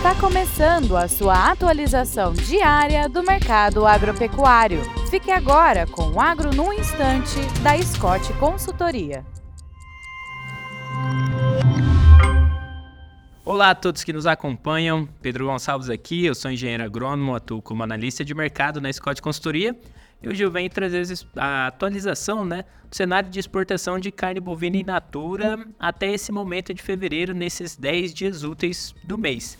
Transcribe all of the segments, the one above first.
Está começando a sua atualização diária do mercado agropecuário. Fique agora com o Agro no Instante, da Scott Consultoria. Olá a todos que nos acompanham, Pedro Gonçalves aqui, eu sou engenheiro agrônomo, atuo como analista de mercado na Scott Consultoria e hoje eu venho trazer a atualização né, do cenário de exportação de carne bovina in natura até esse momento de fevereiro, nesses 10 dias úteis do mês.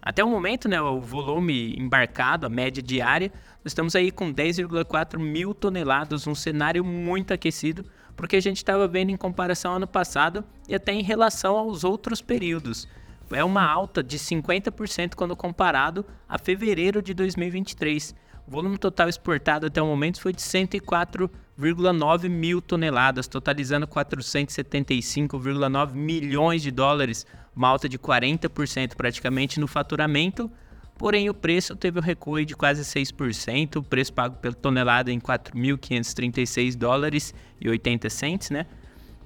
Até o momento, né, o volume embarcado, a média diária, nós estamos aí com 10,4 mil toneladas, um cenário muito aquecido, porque a gente estava vendo em comparação ao ano passado e até em relação aos outros períodos. É uma alta de 50% quando comparado a fevereiro de 2023. O volume total exportado até o momento foi de 104,9 mil toneladas, totalizando 475,9 milhões de dólares, uma alta de 40% praticamente no faturamento. Porém, o preço teve um recuo de quase 6%, o preço pago pela tonelada em 4.536 dólares e 80 cents, né?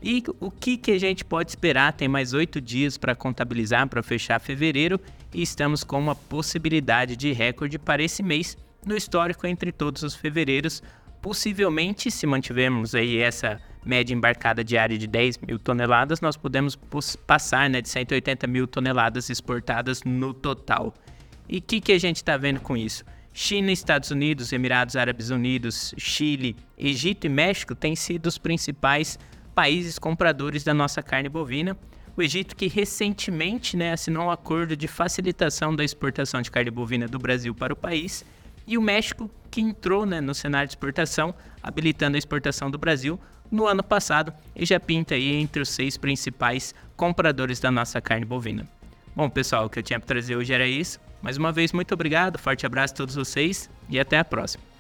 E o que, que a gente pode esperar? Tem mais oito dias para contabilizar, para fechar fevereiro, e estamos com uma possibilidade de recorde para esse mês, no histórico entre todos os fevereiros. Possivelmente, se mantivermos aí essa média embarcada diária de 10 mil toneladas, nós podemos passar né, de 180 mil toneladas exportadas no total. E o que, que a gente está vendo com isso? China, Estados Unidos, Emirados Árabes Unidos, Chile, Egito e México têm sido os principais países compradores da nossa carne bovina. O Egito, que recentemente né, assinou um acordo de facilitação da exportação de carne bovina do Brasil para o país e o México, que entrou né, no cenário de exportação, habilitando a exportação do Brasil no ano passado e já pinta aí entre os seis principais compradores da nossa carne bovina. Bom, pessoal, o que eu tinha para trazer hoje era isso. Mais uma vez, muito obrigado, forte abraço a todos vocês e até a próxima.